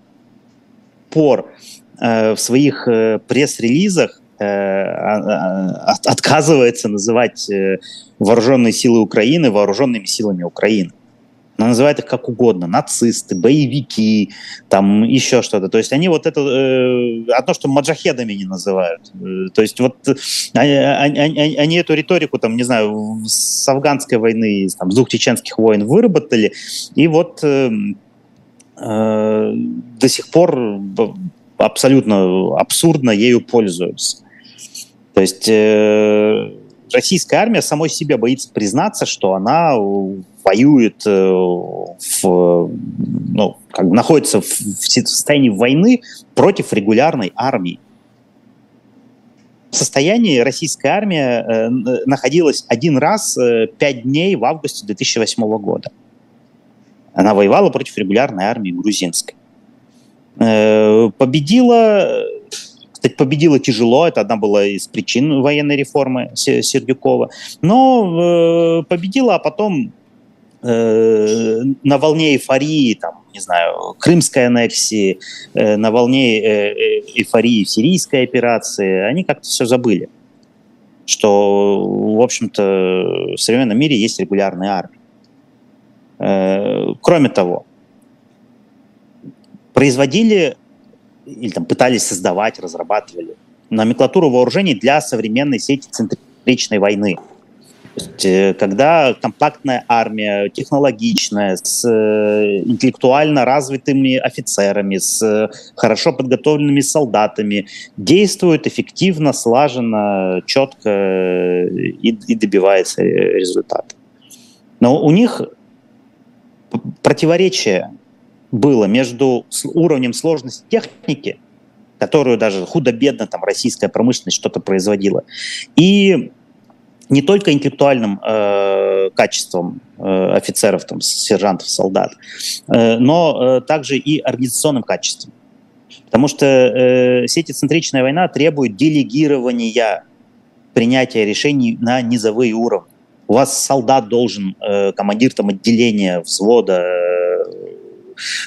S2: пор э, в своих э, пресс-релизах Э, а, а, отказывается называть э, вооруженные силы Украины вооруженными силами Украины. Она называет их как угодно, нацисты, боевики, там еще что-то. То есть они вот это, э, одно, что маджахедами не называют. Э, то есть вот они, они, они эту риторику, там, не знаю, с афганской войны, там, с двух чеченских войн выработали, и вот э, э, до сих пор абсолютно абсурдно ею пользуются. То есть э, российская армия самой себе боится признаться, что она воюет э, в, ну, как бы находится в, в состоянии войны против регулярной армии. В состоянии российская армия э, находилась один раз э, пять дней в августе 2008 года. Она воевала против регулярной армии грузинской. Э, победила кстати, победила тяжело, это одна была из причин военной реформы Сердюкова. Но э, победила, а потом э, на волне эйфории, там, не знаю, крымской аннексии, э, на волне э, э эйфории сирийской операции, они как-то все забыли, что, в общем-то, в современном мире есть регулярные армии. Э, кроме того, производили или там пытались создавать, разрабатывали номенклатуру вооружений для современной сети центричной войны – есть, э, когда компактная армия, технологичная, с э, интеллектуально развитыми офицерами, с э, хорошо подготовленными солдатами, действует эффективно, слаженно, четко и, и добивается результата. Но у них противоречие было между уровнем сложности техники, которую даже худо-бедно там российская промышленность что-то производила, и не только интеллектуальным э, качеством э, офицеров, там, сержантов, солдат, э, но э, также и организационным качеством. Потому что э, сетицентричная война требует делегирования принятия решений на низовые уровни. У вас солдат должен, э, командир там, отделения, взвода, э,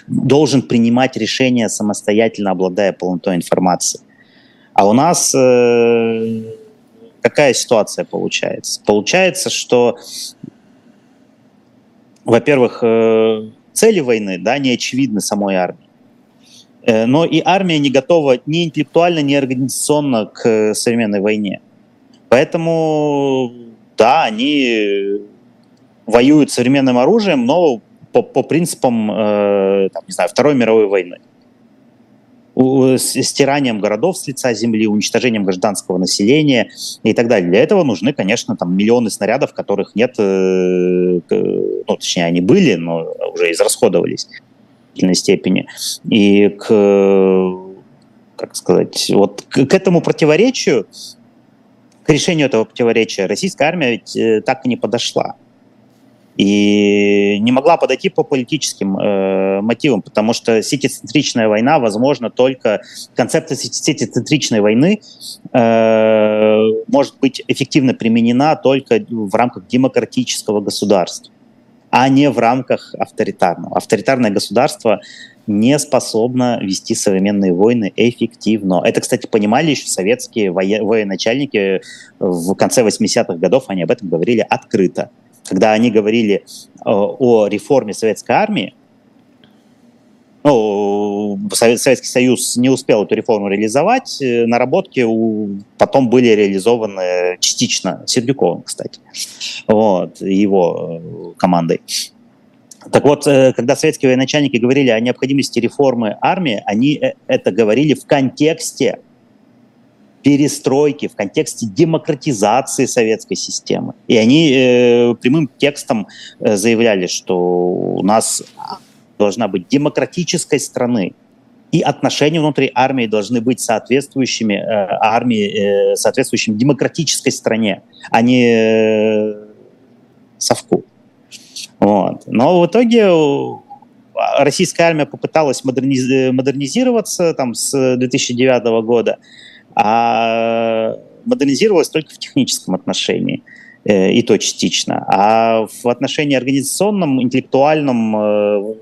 S2: должен принимать решения самостоятельно, обладая полнотой информации. А у нас э, какая ситуация получается? Получается, что, во-первых, э, цели войны да, не очевидны самой армии. Э, но и армия не готова ни интеллектуально, ни организационно к современной войне. Поэтому, да, они воюют современным оружием, но по, по принципам, э, там, не знаю, Второй мировой войны стиранием городов с лица земли, уничтожением гражданского населения и так далее. Для этого нужны, конечно, там миллионы снарядов, которых нет, э, ну, точнее, они были, но уже израсходовались в значительной степени. И к, как сказать, вот к, к этому противоречию, к решению этого противоречия российская армия ведь э, так и не подошла и не могла подойти по политическим э, мотивам, потому что сетицентричная война возможно только концепция сетицентричной войны э, может быть эффективно применена только в рамках демократического государства, а не в рамках авторитарного. Авторитарное государство не способно вести современные войны эффективно. Это, кстати, понимали еще советские военачальники в конце 80-х годов, они об этом говорили открыто когда они говорили э, о реформе советской армии, ну, Советский Союз не успел эту реформу реализовать, э, наработки потом были реализованы частично Сердюковым, кстати, вот, его э, командой. Так вот, когда советские военачальники говорили о необходимости реформы армии, они это говорили в контексте перестройки, в контексте демократизации советской системы. И они э, прямым текстом э, заявляли, что у нас должна быть демократической страны, и отношения внутри армии должны быть соответствующими э, армии, э, соответствующим демократической стране, а не э, совку. Вот. Но в итоге э, российская армия попыталась модерниз... Э, модернизироваться там, с 2009 года, а модернизировалась только в техническом отношении э, и то частично. А в отношении организационном, интеллектуальном, э,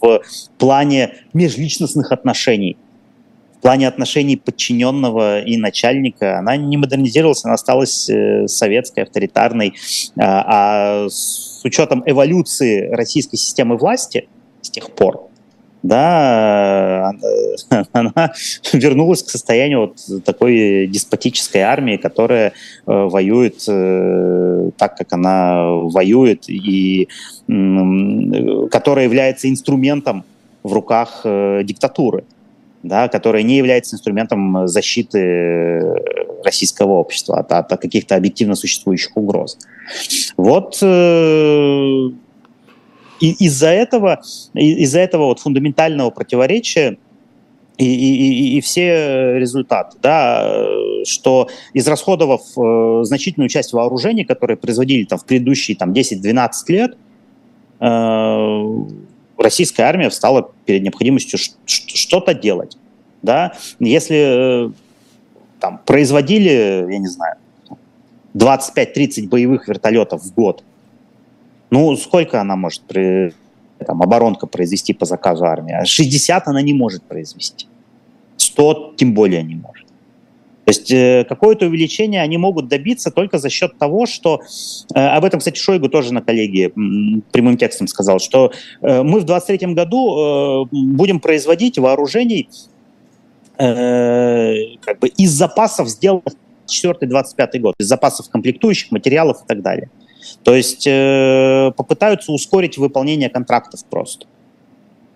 S2: в плане межличностных отношений, в плане отношений подчиненного и начальника, она не модернизировалась, она осталась э, советской, авторитарной. А, а с учетом эволюции российской системы власти с тех пор, да, она вернулась к состоянию вот такой деспотической армии, которая э, воюет э, так, как она воюет, и э, которая является инструментом в руках диктатуры, да, которая не является инструментом защиты российского общества от, от каких-то объективно существующих угроз. Вот и из-за этого, из-за этого вот фундаментального противоречия и, и, и, все результаты, да, что израсходовав э, значительную часть вооружений, которые производили там, в предыдущие там, 10-12 лет, э, российская армия встала перед необходимостью что-то делать. Да? Если э, там, производили, я не знаю, 25-30 боевых вертолетов в год, Ну, сколько она может при, там, оборонка произвести по заказу армии? 60 она не может произвести. 100 тем более не может. То есть э, какое-то увеличение они могут добиться только за счет того, что... Э, об этом, кстати, Шойгу тоже на коллегии прямым текстом сказал, что э, мы в 2023 году э, будем производить вооружений э, как бы из запасов, сделанных 24-25 год, из запасов комплектующих, материалов и так далее. То есть э, попытаются ускорить выполнение контрактов просто.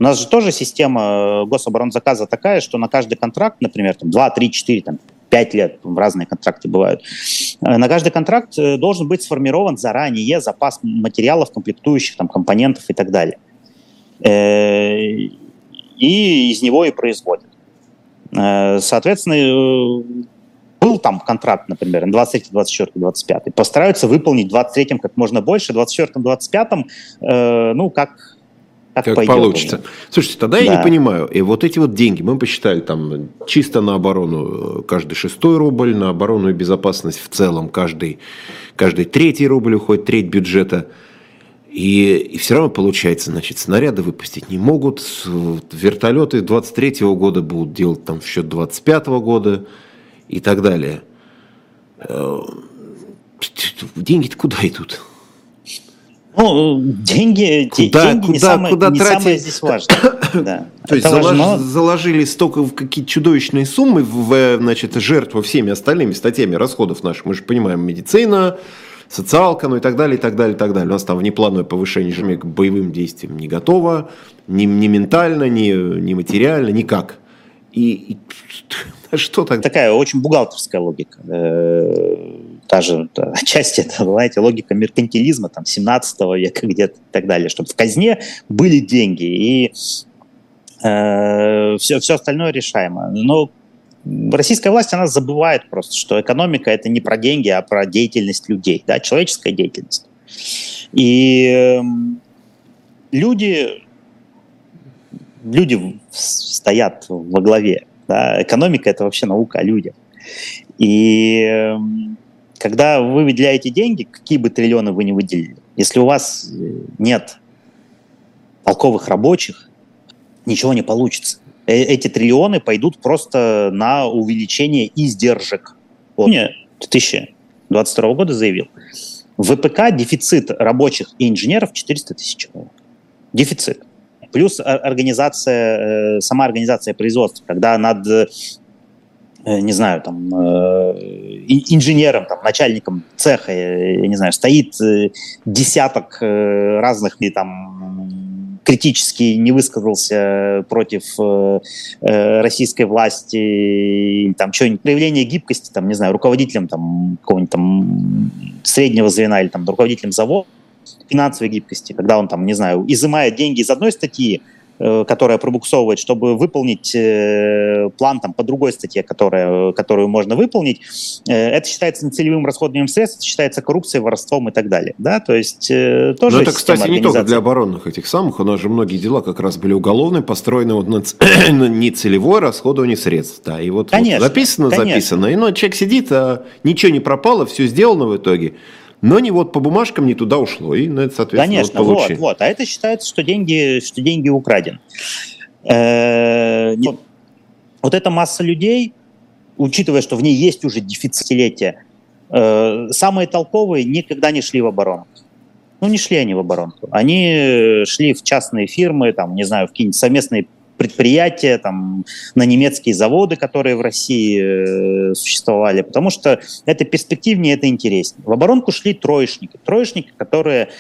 S2: У нас же тоже система э, гособоронзаказа такая, что на каждый контракт, например, там 2, 3, 4, там, 5 лет, разные контракты бывают. Э, на каждый контракт э, должен быть сформирован заранее запас материалов, комплектующих, там, компонентов и так далее. И из него и производят. Соответственно, был там контракт, например, на 23, 24, 25. Постараются выполнить в 23 как можно больше, в 24, 25, ну, как
S1: как, как получится. Уже. Слушайте, тогда да. я не понимаю. И вот эти вот деньги, мы посчитали там чисто на оборону э, каждый шестой рубль, на оборону и безопасность в целом каждый, каждый третий рубль уходит, треть бюджета. И, и все равно получается, значит, снаряды выпустить не могут. Вертолеты 23 -го года будут делать там в счет 25 -го года и так далее. Э, деньги-то куда идут?
S2: Ну, деньги, куда, деньги куда, не, самое, куда не тратить? самое здесь важно.
S1: да. То есть залож, заложили столько в какие-то чудовищные суммы в значит, жертву всеми остальными статьями расходов наших. Мы же понимаем, медицина, социалка, ну и так далее, и так далее, и так далее. У нас там внеплановое повышение к боевым действиям не готово, ни, ни ментально, ни, ни материально, никак. И, и что так?
S2: Такая очень бухгалтерская логика. Э, та же отчасти это, знаете, логика меркантилизма там 17 века где-то и так далее, чтобы в казне были деньги и э, все, все остальное решаемо. Но российская власть, она забывает просто, что экономика это не про деньги, а про деятельность людей, да, человеческая деятельность. И э, люди люди стоят во главе. Да? Экономика – это вообще наука о людях. И эм, когда вы выделяете деньги, какие бы триллионы вы ни выделили, если у вас э, нет толковых рабочих, ничего не получится. Э, эти триллионы пойдут просто на увеличение издержек. Вот. 2022 года заявил, в ВПК дефицит рабочих и инженеров 400 тысяч человек. Дефицит. Плюс организация, э, сама организация производства, когда над э, не знаю, там, э, инженером, там, начальником цеха, я не знаю, стоит десяток разных, там критически не высказался против российской власти, или там что-нибудь, проявление гибкости, там, не знаю, руководителем там какого-нибудь там среднего звена или там руководителем завода, финансовой гибкости, когда он там, не знаю, изымает деньги из одной статьи, э, которая пробуксовывает, чтобы выполнить э, план там, по другой статье, которая, которую можно выполнить, э, это считается нецелевым расходованием средств, это считается коррупцией, воровством и так далее. Да? То есть тоже
S1: Но это, кстати, не только для оборонных этих самых, у нас же многие дела как раз были уголовные, построены вот на, на нецелевое расходование средств. Да. И вот, конечно, вот записано, конечно. записано, и ну, человек сидит, а ничего не пропало, все сделано в итоге. Но не вот по бумажкам не туда ушло, и, ну, это, соответственно,
S2: Конечно, вот, вот, вот. А это считается, что деньги, что деньги украдены. Э, вот эта масса людей, учитывая, что в ней есть уже дефицитилетие, э, самые толковые никогда не шли в оборону. Ну, не шли они в оборонку. Они шли в частные фирмы, там, не знаю, в какие-нибудь совместные предприятия, там, на немецкие заводы, которые в России э, существовали, потому что это перспективнее, это интереснее. В оборонку шли троечники. Троечники, которые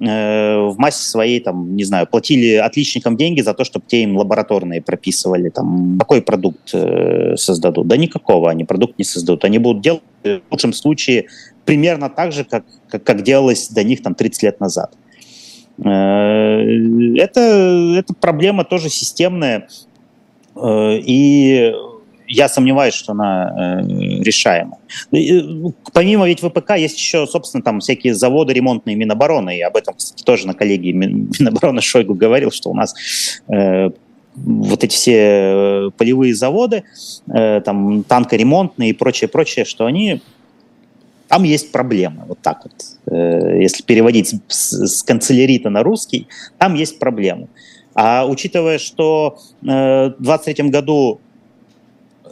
S2: э, в массе своей, там, не знаю, платили отличникам деньги за то, чтобы те им лабораторные прописывали, там, какой продукт э, создадут. Да никакого они продукт не создадут. Они будут делать в лучшем случае примерно так же, как, как, как делалось до них там 30 лет назад. Это, это проблема тоже системная, э, и я сомневаюсь, что она э, решаема. Помимо ведь ВПК есть еще, собственно, там всякие заводы ремонтные Минобороны, и об этом, кстати, тоже на коллегии Минобороны Шойгу говорил, что у нас вот эти все полевые заводы, там танкоремонтные и прочее, прочее, что они Там есть проблемы, вот так вот. Э, если переводить с, канцелярита на русский, там есть проблемы. А учитывая, что э, в 2023 году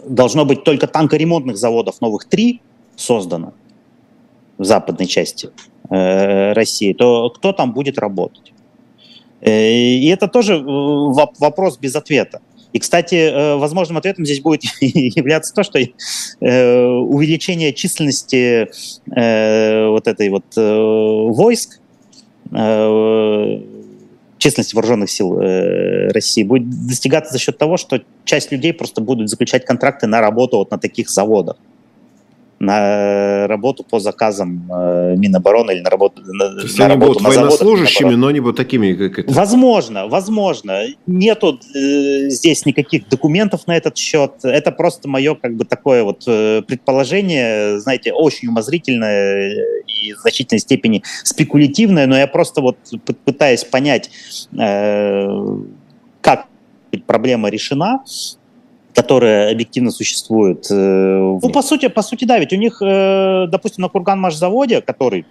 S2: должно быть только танкоремонтных заводов новых три создано в западной части э, России, то кто там будет работать? И это тоже вопрос без ответа. И, кстати, э, возможным ответом здесь будет являться то, что увеличение численности вот этой вот войск, численности вооруженных сил России будет достигаться за счет того, что часть людей просто будут заключать контракты на работу вот на таких заводах на работу по заказам э, Минобороны или на работу
S1: на, То есть на они работу будут на военнослужащими, но не будут такими, как это.
S2: Возможно, возможно. Нету э, здесь никаких документов на этот счет. Это просто мое как бы такое вот э, предположение, знаете, очень умозрительное и в значительной степени спекулятивное, но я просто вот пытаюсь понять, э, как проблема решена, которая объективно существует. Э, ну, по сути, по сути, да, ведь у них, э, допустим, на Курганмашзаводе, который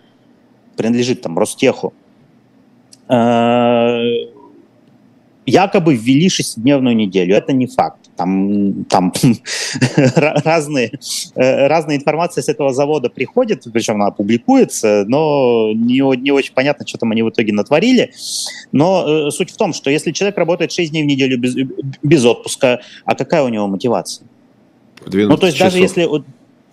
S2: принадлежит там Ростеху, э, якобы ввели шестидневную неделю. Это не факт. Там, там разные, разная информация с этого завода приходит, причем она публикуется, но не, не очень понятно, что там они в итоге натворили. Но э, суть в том, что если человек работает 6 дней в неделю без, без отпуска, а какая у него мотивация? Ну, то есть часов. даже если...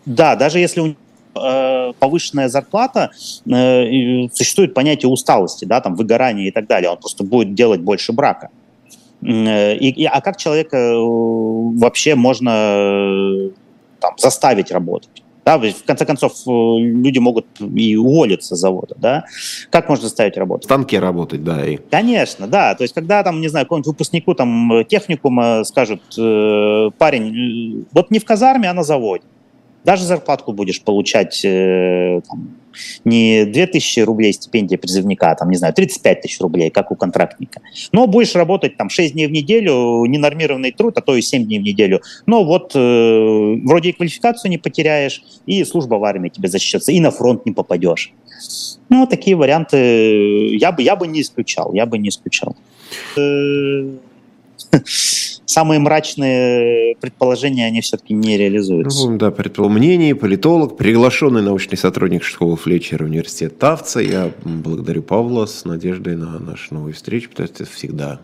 S2: Да, даже если у э, повышенная зарплата, э, существует понятие усталости, да, там, выгорания и так далее. Он просто будет делать больше брака. Э, и, и, а как человека э, вообще можно э, там, заставить работать? Да, в конце концов, люди могут и уволиться с завода, да. Как можно заставить работать? В
S1: станке работать, да. И...
S2: Конечно, да. То есть, когда там, не знаю, какому-нибудь выпускнику там техникума скажут, э, парень, вот не в казарме, а на заводе даже зарплатку будешь получать э, там, не 2000 рублей стипендия призывника, а там, не знаю, 35 тысяч рублей, как у контрактника. Но будешь работать там 6 дней в неделю, ненормированный труд, а то и 7 дней в неделю. Но вот э, вроде и квалификацию не потеряешь, и служба в армии тебе защитится, и на фронт не попадешь. Ну, такие варианты я бы, я бы не исключал, я бы не исключал. Самые мрачные предположения, они все-таки не реализуются.
S1: Ну, да, предположение, мнение, политолог, приглашенный научный сотрудник школы Флетчера, университет Тавца. Я благодарю Павла с надеждой на нашу новую встречу, потому что это всегда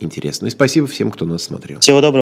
S1: интересно. И спасибо всем, кто нас смотрел.
S2: Всего доброго.